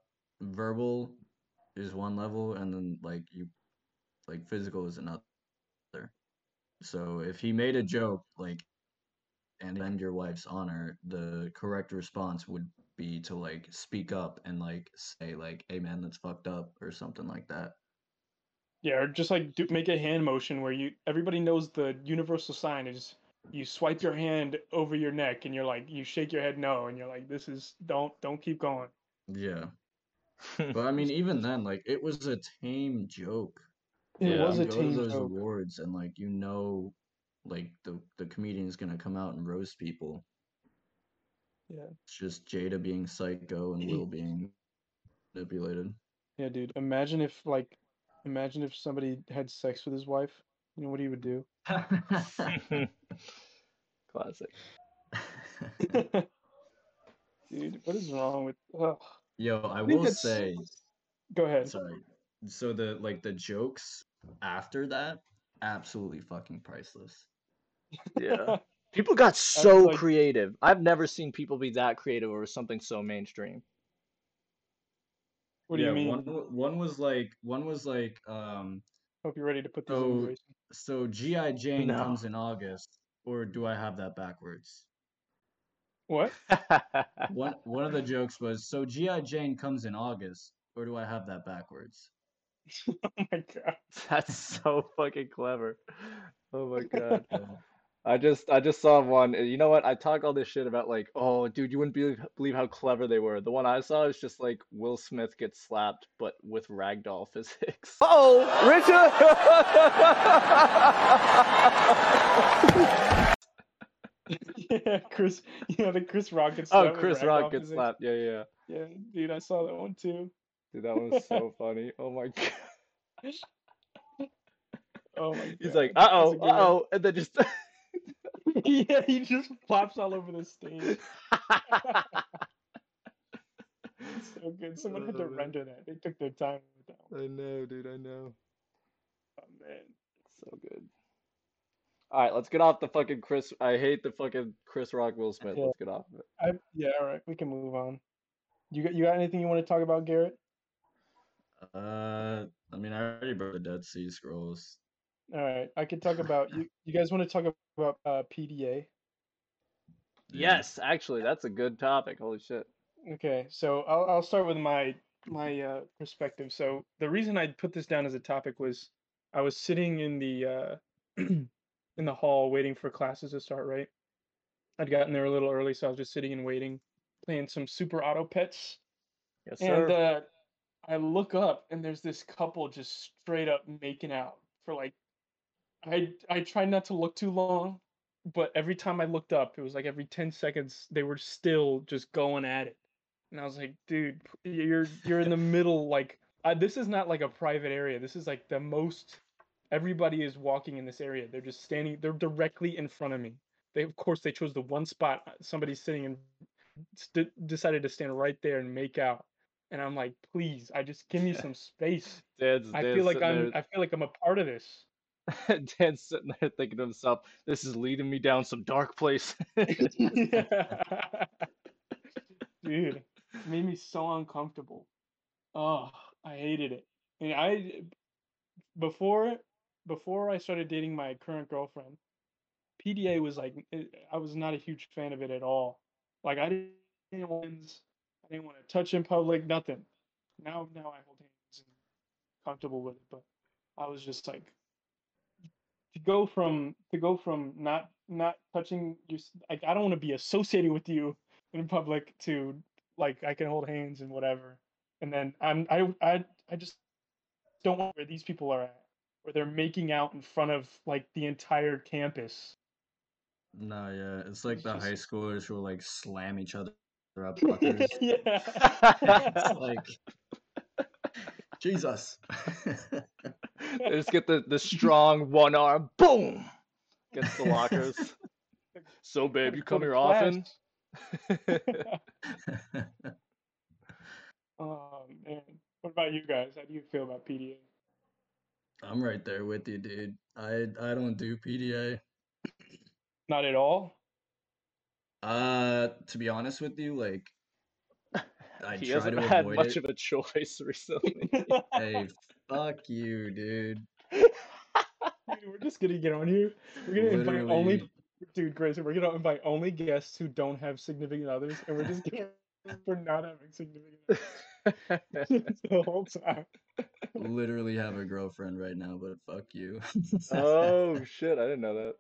verbal is one level, and then like you, like physical is another. So if he made a joke like, and end your wife's honor, the correct response would be to like speak up and like say like, "Hey man, that's fucked up" or something like that. Yeah, or just like do, make a hand motion where you everybody knows the universal sign is you swipe your hand over your neck and you're like you shake your head no and you're like this is don't don't keep going. Yeah. [LAUGHS] But I mean, even then, like it was a tame joke. It Yeah. was You a go to those joke. awards and like you know, like the the comedian is gonna come out and roast people. Yeah. It's just Jada being psycho and Will being manipulated. Yeah, dude. Imagine if like imagine if somebody had sex with his wife. You know what he would do? [LAUGHS] [LAUGHS] Classic. [LAUGHS] dude, what is wrong with ugh. Yo, I think will say, Go ahead. sorry. So the like the jokes after that, absolutely fucking priceless. Yeah. People got so like- creative. I've never seen people be that creative over something so mainstream. What do you mean? One one was like one was like um Hope you're ready to put these So- in. Grayson. so GI Jane No. comes in August, or do I have that backwards? What? One one of the jokes was so GI Jane comes in August, or do I have that backwards? [LAUGHS] oh my god. That's so fucking clever. Oh my god. [LAUGHS] I just I just saw one. You know what? I talk all this shit about like, oh, dude, you wouldn't believe believe how clever they were. The one I saw is just like Will Smith gets slapped, but with ragdoll [LAUGHS] physics. Oh, Richard! yeah, [LAUGHS] Chris. Yeah, the Chris Rock gets. oh, slapped with Chris ragdoll Rock gets physics. slapped. Yeah, yeah. Yeah, dude, I saw that one too. Dude, that one was so [LAUGHS] funny. Oh my god. Oh my god. He's like, uh oh, a good uh oh, and then just. [LAUGHS] yeah, he just flops all over the stage. [LAUGHS] It's so good. Someone had to Oh, man. render that. They took their time with that one. I know, dude. I know. Oh man. So good. All right, let's get off the fucking Chris. I hate the fucking Chris Rock Will Smith. Yeah. Let's get off of it. I yeah, all right. We can move on. You got you got anything you want to talk about, Garrett? Uh, I mean, I already broke the Dead Sea Scrolls. All right, I could talk about you. You guys want to talk about uh, PDA? Yes, actually, that's a good topic. Holy shit. Okay, so I'll I'll start with my my uh, perspective. So the reason I put this down as a topic was I was sitting in the uh, [CLEARS THROAT] in the hall waiting for classes to start. Right, I'd gotten there a little early, so I was just sitting and waiting, playing some Super Auto Pets. Yes, sir. And uh, I look up, and there's this couple just straight up making out for like. I I tried not to look too long, but every time I looked up, it was like every ten seconds they were still just going at it, and I was like, dude, you're you're in the middle. Like, uh, this is not like a private area. This is like the most. Everybody is walking in this area. They're just standing. They're directly in front of me. They of course they chose the one spot. uh, Somebody's sitting and st- decided to stand right there and make out and I'm like, please, I just give me [LAUGHS] some space. Dan's, I Dan's feel like I'm I feel like I'm a part of this. [LAUGHS] Dan's sitting there thinking to himself, "This is leading me down some dark place." [LAUGHS] [LAUGHS] Dude, it made me so uncomfortable. Oh, I hated it. And I before before I started dating my current girlfriend, PDA was like eh, I was not a huge fan of it at all. Like I didn't want I didn't want to touch in public, nothing. Now now I hold hands and comfortable with it, but I was just like to go from to go from not not touching you like I don't want to be associated with you in public to like I can hold hands and whatever. And then I'm I I I just don't want where these people are at, where they're making out in front of like the entire campus. No, yeah, it's like It's the just- high schoolers who will like slam each other up [LAUGHS] yeah. [LAUGHS] it's like [LAUGHS] Jesus. They just get the, the strong one arm, boom, against the lockers. [LAUGHS] So, babe, you come to here often? [LAUGHS] oh man. What about you guys? How do you feel about PDA? I'm right there with you, dude. I I don't do PDA. Not at all. Uh, to be honest with you, like I he try hasn't to had avoid much it. of a choice [LAUGHS] recently. [LAUGHS] Hey, fuck you, dude. Dude, we're just gonna get on here. We're gonna invite only, dude, Grayson. We're gonna invite only guests who don't have significant others, and we're just gonna [LAUGHS] for not having significant others the whole time. literally have a girlfriend right now, but fuck you. oh shit! I didn't know that.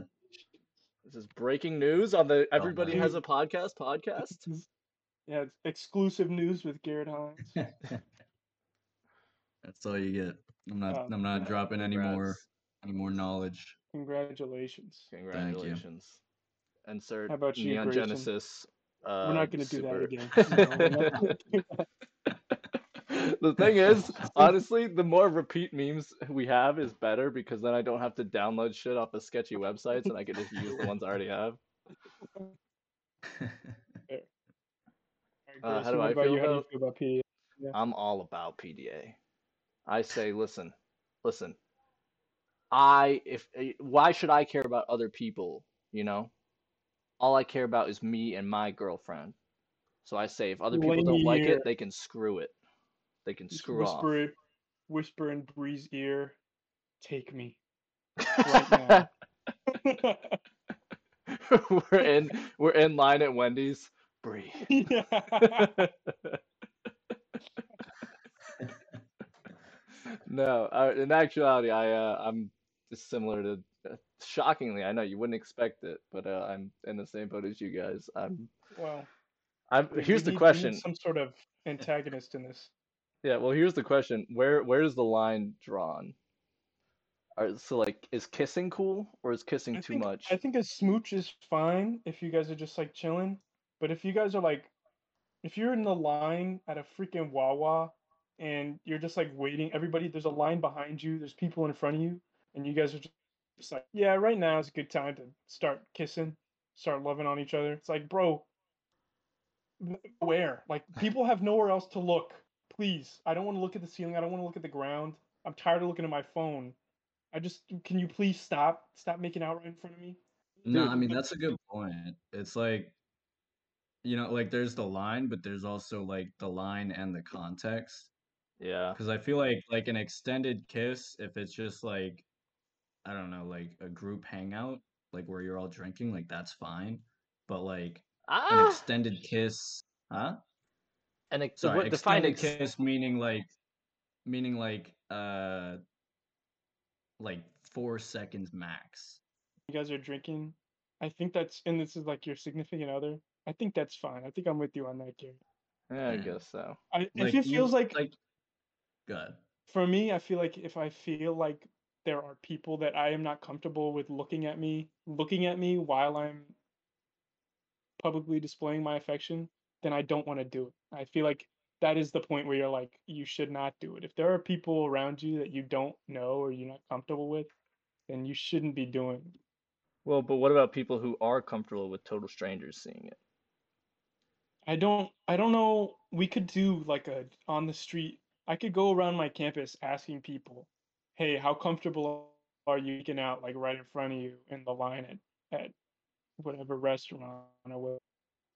Uh, This is breaking news on the Everybody no. Has a Podcast podcast. Yeah, it's exclusive news with Garrett Hines. [LAUGHS] that's all you get. I'm not. Um, I'm not dropping any more. Any more knowledge. Congratulations. Congratulations. Insert How about you, Neon Grayson? Genesis. Uh, We're not gonna do that again. [LAUGHS] No, we're not gonna do that. the thing is, honestly, the more repeat memes we have is better because then I don't have to download shit off of sketchy websites and I can just use the ones I already have. [LAUGHS] Uh, how do I about feel you? How do you about- feel about PDA? I'm all about PDA. I say, listen, listen. I if eh, why should I care about other people? You know, all I care about is me and my girlfriend. So I say, if other people don't like it, they can screw it. They can Just screw off. whisper it, whisper in Bree's ear, take me. right now. [LAUGHS] we're in we're in line at Wendy's. Bree. [LAUGHS] no, uh, in actuality, I uh, I'm just similar to. Uh, shockingly, I know you wouldn't expect it, but uh, I'm in the same boat as you guys. I'm. well, I'm. we- we Here's the need- we need question. Some sort of antagonist in this. Yeah, well, here's the question. Where where is the line drawn? Are, so like, is kissing cool or is kissing I too think, much? I think a smooch is fine if you guys are just like chilling. But if you guys are like, if you're in the line at a freaking Wawa and you're just like waiting, everybody, there's a line behind you, there's people in front of you, and you guys are just, just like, yeah, right now is a good time to start kissing, start loving on each other. It's like, bro, where? Like, people have nowhere else to look. Please, I don't want to look at the ceiling. I don't want to look at the ground. I'm tired of looking at my phone. I just, can you please stop? Stop making out right in front of me. No, I mean that's a good point. It's like, you know, like there's the line, but there's also like the line and the context. yeah. Because I feel like like an extended kiss, if it's just like, I don't know, like a group hangout, like where you're all drinking, like that's fine. But like an Ah, extended kiss, huh? and ex- Sorry, what define extended ex- kiss meaning like, meaning like, uh, like four seconds max. You guys are drinking. I think that's, and this is like your significant other. I think that's fine. I think I'm with you on that, Gary. Yeah, I guess so. I, if Like it you- feels like, like, good. for me, I feel like if I feel like there are people that I am not comfortable with looking at me, looking at me while I'm publicly displaying my affection, then I don't want to do it. I feel like that is the point where you're like, you should not do it. If there are people around you that you don't know or you're not comfortable with, then you shouldn't be doing it. Well, but what about people who are comfortable with total strangers seeing it? I don't I don't know we could do like a on the street I could go around my campus asking people, "Hey, how comfortable are you eating out like right in front of you in the line at at whatever restaurant or whatever?"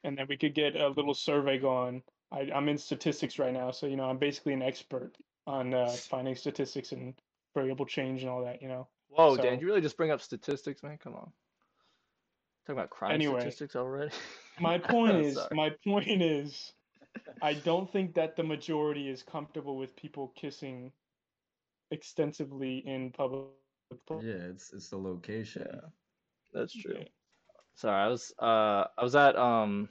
And then we could get a little survey going. I, I'm in statistics right now, so you know I'm basically an expert on uh, finding statistics and variable change and all that. You know. Whoa, Dan, you really just bring up statistics, man? Come on. Talking about crime Anyway, statistics already? [LAUGHS] My [LAUGHS] point is, my point is, I [LAUGHS] don't think that the majority is comfortable with people kissing extensively in public. pla- Yeah, it's it's the location. Yeah, that's true. Yeah. Sorry, I was uh I was at um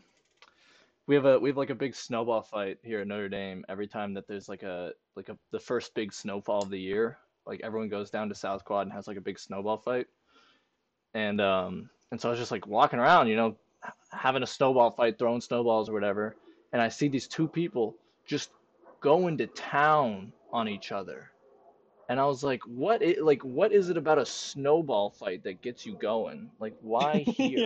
we have a we have like a big snowball fight here at Notre Dame every time that there's like a like a the first big snowfall of the year. Like everyone goes down to South Quad and has like a big snowball fight. And um and so I was just like walking around, you know, having a snowball fight, throwing snowballs or whatever, and I see these two people just going to town on each other. And I was like, what like what is it about a snowball fight that gets you going? Like why [LAUGHS] here?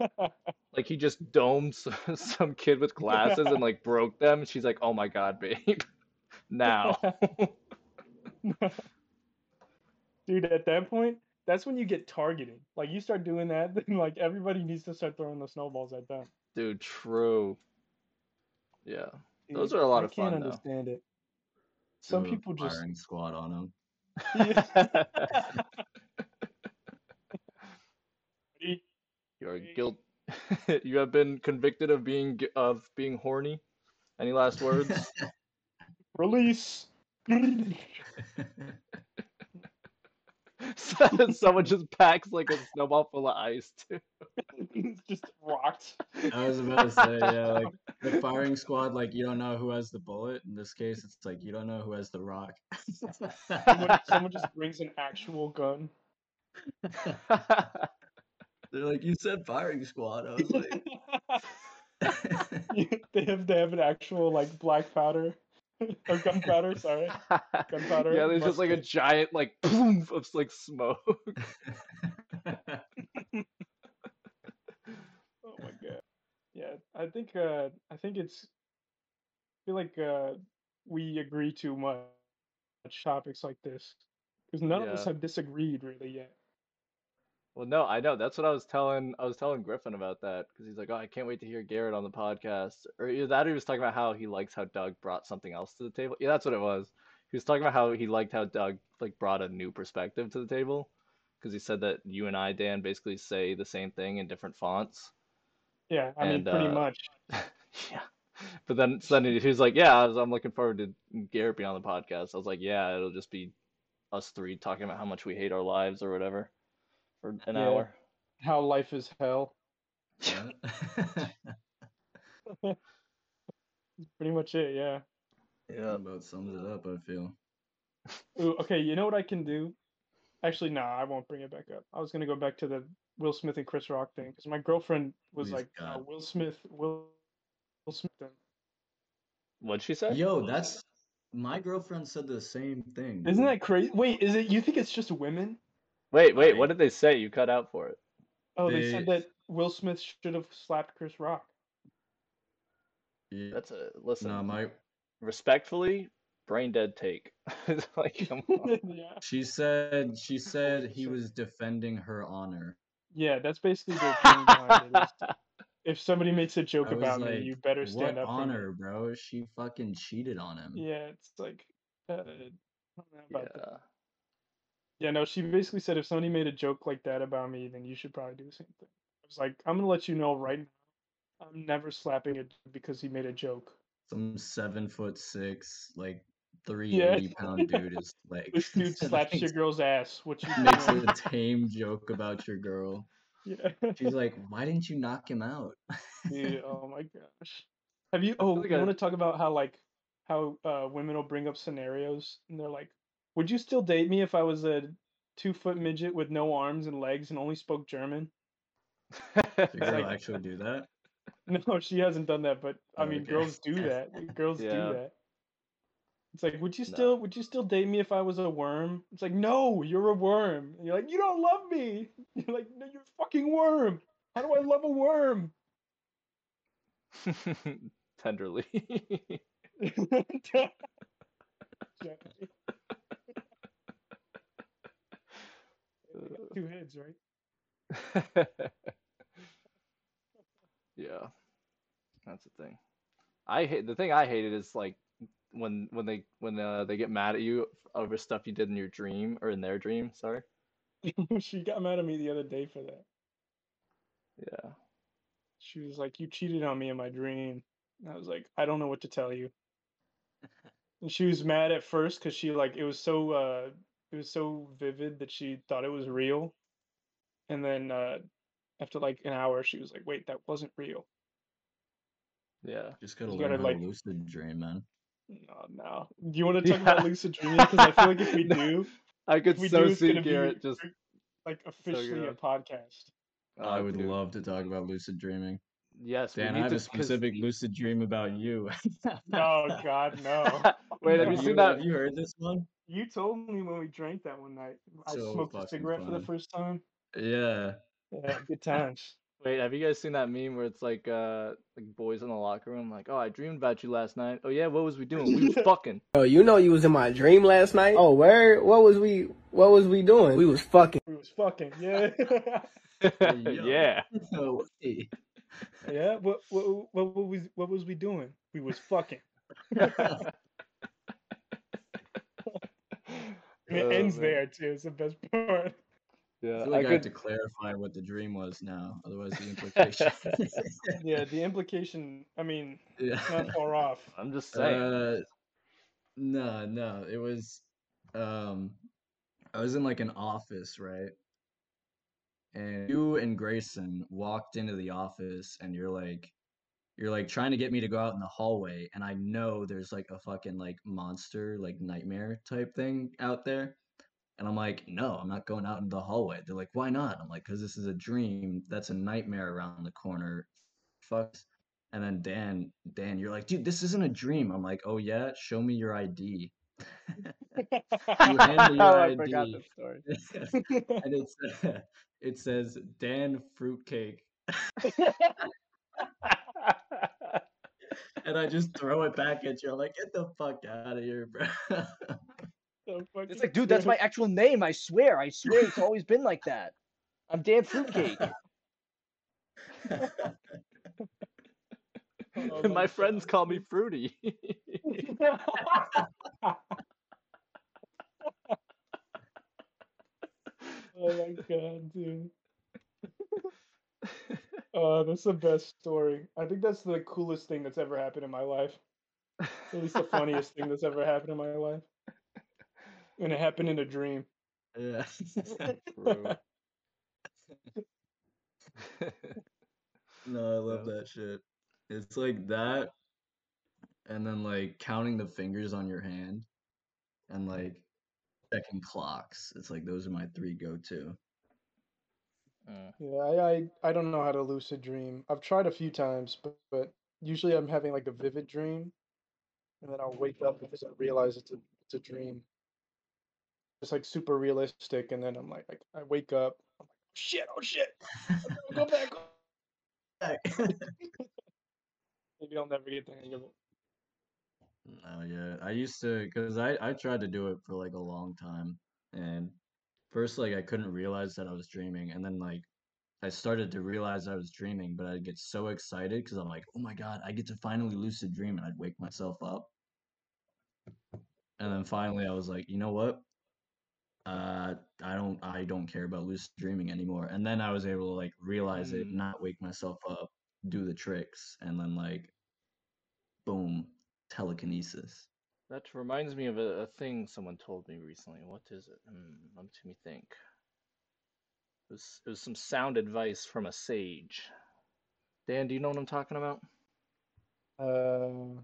Like he just domed [LAUGHS] some kid with glasses and like broke them. She's like, "Oh my god, babe." [LAUGHS] Now. Dude, at that point, that's when you get targeted. Like you start doing that, [LAUGHS] then like everybody needs to start throwing the snowballs at them. Dude, true. Yeah. Those are a lot I of fun. I can't fun, though. understand it. Some Do people just firing squad on him. Yeah. [LAUGHS] You're Ready? [LAUGHS] guilt. you have been convicted of being of being horny. Any last words? Release. [LAUGHS] Someone just packs like a snowball full of ice too. [LAUGHS] just rocked. I was about to say, yeah, like the firing squad, like you don't know who has the bullet. In this case, it's like you don't know who has the rock. Someone, someone just brings an actual gun. [LAUGHS] They're like, you said firing squad. I was like, they have they have an actual like black powder [LAUGHS] or gunpowder. Sorry, Gunpowder yeah, there's just like a giant like [LAUGHS] boom of like smoke. [LAUGHS] Oh my god. Yeah, I think uh I think it's I feel like uh we agree too much on topics like this because none of us have disagreed really yet. Well, no, I know. That's what I was telling. I was telling Griffin about that because he's like, "Oh, I can't wait to hear Garrett on the podcast." Or either that, or he was talking about how he likes how Doug brought something else to the table. Yeah, that's what it was. He was talking about how he liked how Doug like brought a new perspective to the table because he said that you and I, Dan, basically say the same thing in different fonts. Yeah, I mean And, pretty uh, much. [LAUGHS] yeah. But then so then he was like, "Yeah, I was, I'm looking forward to Garrett being on the podcast." I was like, "Yeah, it'll just be us three talking about how much we hate our lives or whatever for an Yeah. hour." How life is hell. Yeah. [LAUGHS] That's pretty much it, yeah. Yeah. about sums it up. I feel. Ooh, okay, you know what I can do? Actually, no, I won't bring it back up. I was gonna go back to the Will Smith and Chris Rock thing because my girlfriend was Please, like, God. Oh, Will Smith, Will, Will Smith. thing. What'd she say? Yo, that's my girlfriend said the same thing. Isn't that crazy? Wait, is it? You think it's just women? Wait, wait, what did they say? You cut out for it. Oh, they said that Will Smith should have slapped Chris Rock. Yeah. That's a listen. No, my Respectfully, brain dead take. [LAUGHS] Like, come on. [LAUGHS] yeah, she said she said he [LAUGHS] was defending her honor. yeah, that's basically the thing behind it. is If somebody makes a joke I was about me, you better stand what up for me. honor, bro? She fucking cheated on him. Yeah, it's like, uh, I don't know about that. Yeah. Yeah, no, she basically said if somebody made a joke like that about me, then you should probably do the same thing. I was like, I'm gonna let you know right now, I'm never slapping a dude because he made a joke. Some seven foot six, like three Yeah. eighty pound dude is like This dude [LAUGHS] slaps your girl's ass. What you makes doing? a tame joke about your girl. [LAUGHS] Yeah. She's like, why didn't you knock him out? Dude, [LAUGHS] oh my gosh. Have you? Oh, like I- want to talk about how like how uh, women will bring up scenarios and they're like, "Would you still date me if I was a two foot midget with no arms and legs and only spoke German?" [LAUGHS] Your girl like- actually do that? [LAUGHS] No, she hasn't done that, but I Oh, mean, okay. girls do that. Girls Yeah. do that. It's like, would you No. still would you still date me if I was a worm? It's like, no, you're a worm. And you're like, you don't love me. [LAUGHS] You're like, no, you're a fucking worm. How do I love a worm? Tenderly. Gently. [LAUGHS] Two heads, right? [LAUGHS] yeah. That's the thing. I hate the thing I hated is like when when they when uh, they get mad at you over stuff you did in your dream or in their dream, sorry. [LAUGHS] she got mad at me the other day for that. Yeah. She was like, "You cheated on me in my dream." And I was like, "I don't know what to tell you." And she was mad at first because she like it was so uh it was so vivid that she thought it was real, and then uh after like an hour, she was like, "Wait, that wasn't real." Yeah. Just gotta You learn gotta, how like- to lucid dream, man. No, no. Do you want to [LAUGHS] talk about lucid dreaming? Because I feel like if we [LAUGHS] No. do, I could we so do, it's see gonna Garrett be just like officially a good. podcast. I Oh, would dude. love to talk about lucid dreaming. Yes, we Dan, need I have to a 'cause- specific lucid dream about you. Oh God, no. [LAUGHS] Wait, have you seen that? Have you heard this one? You told me when we drank that one night. I So smoked a fucking cigarette for the fun. first time. Yeah. Yeah, good [LAUGHS] times. Wait, have you guys seen that meme where it's like uh like boys in the locker room like, "Oh, I dreamed about you last night." "Oh yeah, what was we doing?" "We was [LAUGHS] fucking." Oh, you know you was in my dream last night. Oh, where? What was we? What was we doing? We was fucking. We was fucking yeah. [LAUGHS] yeah. No way. yeah. What what what what was what was we doing? We was fucking. And it Oh, ends man. there too. It's the best [LAUGHS] part. Yeah, I feel like I, I have to clarify what the dream was now, otherwise the [LAUGHS] implication. [LAUGHS] Yeah, the implication. I mean, yeah. it's not far off. I'm just saying. Uh, no, no, it was, um, I was in like an office, right? And you and Grayson walked into the office, and you're like, you're like trying to get me to go out in the hallway, and I know there's like a fucking like monster, like nightmare type thing out there. And I'm like, no, I'm not going out in the hallway. They're like, why not? I'm like, because this is a dream. That's a nightmare around the corner. Fuck. And then Dan, Dan, you're like, dude, this isn't a dream. I'm like, oh yeah, show me your ID. [LAUGHS] You hand me [LAUGHS] oh, your Oh, I forgot this story. [LAUGHS] and it's it says Dan Fruitcake, and I just throw it back at you. I'm like, get the fuck out of here, bro. [LAUGHS] It's like, dude, that's my actual name. I swear. I swear it's always been like that. I'm Dan Fruitcake. [LAUGHS] Oh my friends call me Fruity. [LAUGHS] oh my god, dude. Oh, that's the best story. I think that's the coolest thing that's ever happened in my life. It's at least the funniest thing that's ever happened in my life. And it happened in a dream. yeah. [LAUGHS] [LAUGHS] True. no, I love that shit. It's like that, and then like counting the fingers on your hand, and like checking clocks. It's like those are my three go-to. Mm. Yeah, I, I I don't know how to lucid dream. I've tried a few times, but, but usually I'm having like a vivid dream, and then I'll wake up because I realize it's a it's a dream. It's like super realistic, and then I'm like, like I wake up, I'm like, shit, oh shit, go [LAUGHS] back. [LAUGHS] Maybe I'll never get the hang of it. Oh yeah, I used to because I I tried to do it for like a long time, and first like I couldn't realize that I was dreaming, and then like I started to realize I was dreaming, but I'd get so excited because I'm like, oh my god, I get to finally lucid dream, and I'd wake myself up, and then finally I was like, you know what? Uh, I don't I don't care about lucid dreaming anymore, and then I was able to like realize it, Mm. not wake myself up, do the tricks, and then like, boom, telekinesis. That reminds me of a, a thing someone told me recently. What is it? Hmm, let me think. It was, it was some sound advice from a sage. Dan, do you know what I'm talking about? Uh,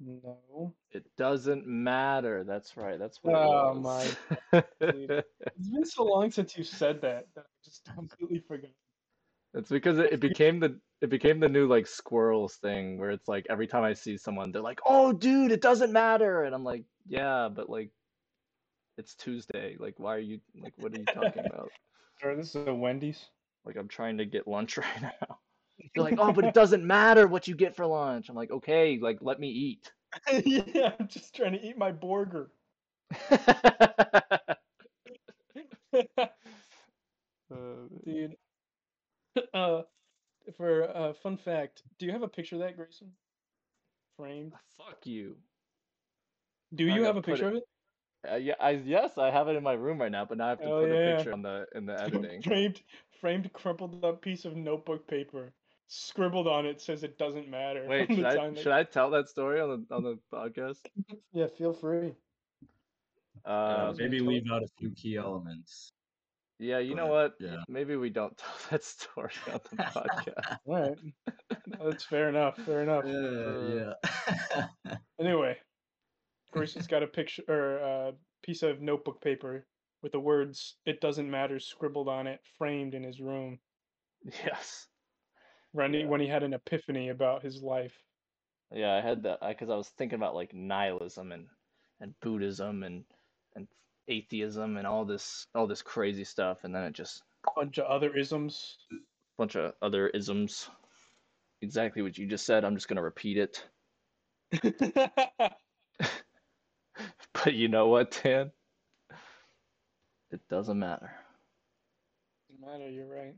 no. It doesn't matter. That's right. That's what it Oh was. [LAUGHS] dude. It's been so long since you said that that I just [LAUGHS] completely forgot. It's because it, it became the it became the new like squirrels thing where it's like every time I see someone they're like, "Oh, dude, it doesn't matter," and I'm like, "Yeah, but like, it's Tuesday. Like, why are you like, what are you talking about? [LAUGHS] Sure, this is a Wendy's. Like, I'm trying to get lunch [LAUGHS] right now." You're like, "Oh, but it [LAUGHS] doesn't matter what you get for lunch." I'm like, "Okay, like, let me eat." yeah, I'm just trying to eat my burger. Uh, Dude. Uh, for a fun fact, do you have a picture of that, Grayson? Framed? fuck you. Do you have a picture it- of it? Uh, yeah, I yes, I have it in my room right now, but now I have to Oh, put yeah. a picture on the in the [LAUGHS] editing. framed, framed, crumpled up piece of notebook paper. Scribbled on it says it doesn't matter. Wait, [LAUGHS] should I that- should I tell that story on the on the podcast? [LAUGHS] Yeah, feel free. Uh, Um, maybe leave out a few key elements. Yeah, you know what? yeah. Maybe we don't [LAUGHS] tell that story on the podcast. [LAUGHS] All right, that's fair enough. Fair enough. Yeah, uh, yeah. [LAUGHS] Anyway, Grayson's got a picture or a piece of notebook paper with the words "It doesn't matter" scribbled on it, framed in his room. Yes. When he, Yeah. when he had an epiphany about his life. Yeah, I had that because I was thinking about like nihilism and and Buddhism and and atheism and all this all this crazy stuff, and then it just bunch of other isms. bunch of other isms. Exactly what you just said. I'm just gonna repeat it. [LAUGHS] [LAUGHS] But you know what, Dan? It doesn't matter. doesn't matter. You're right.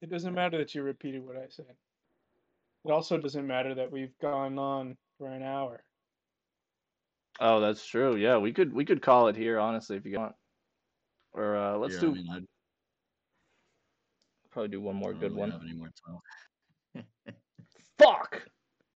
It doesn't matter that you repeated what I said. It also doesn't matter that we've gone on for an hour. Oh, that's true. Yeah, we could we could call it here, honestly, if you want. Or uh, let's Here, do I mean, probably do one more good one. have any more time. [LAUGHS] Fuck.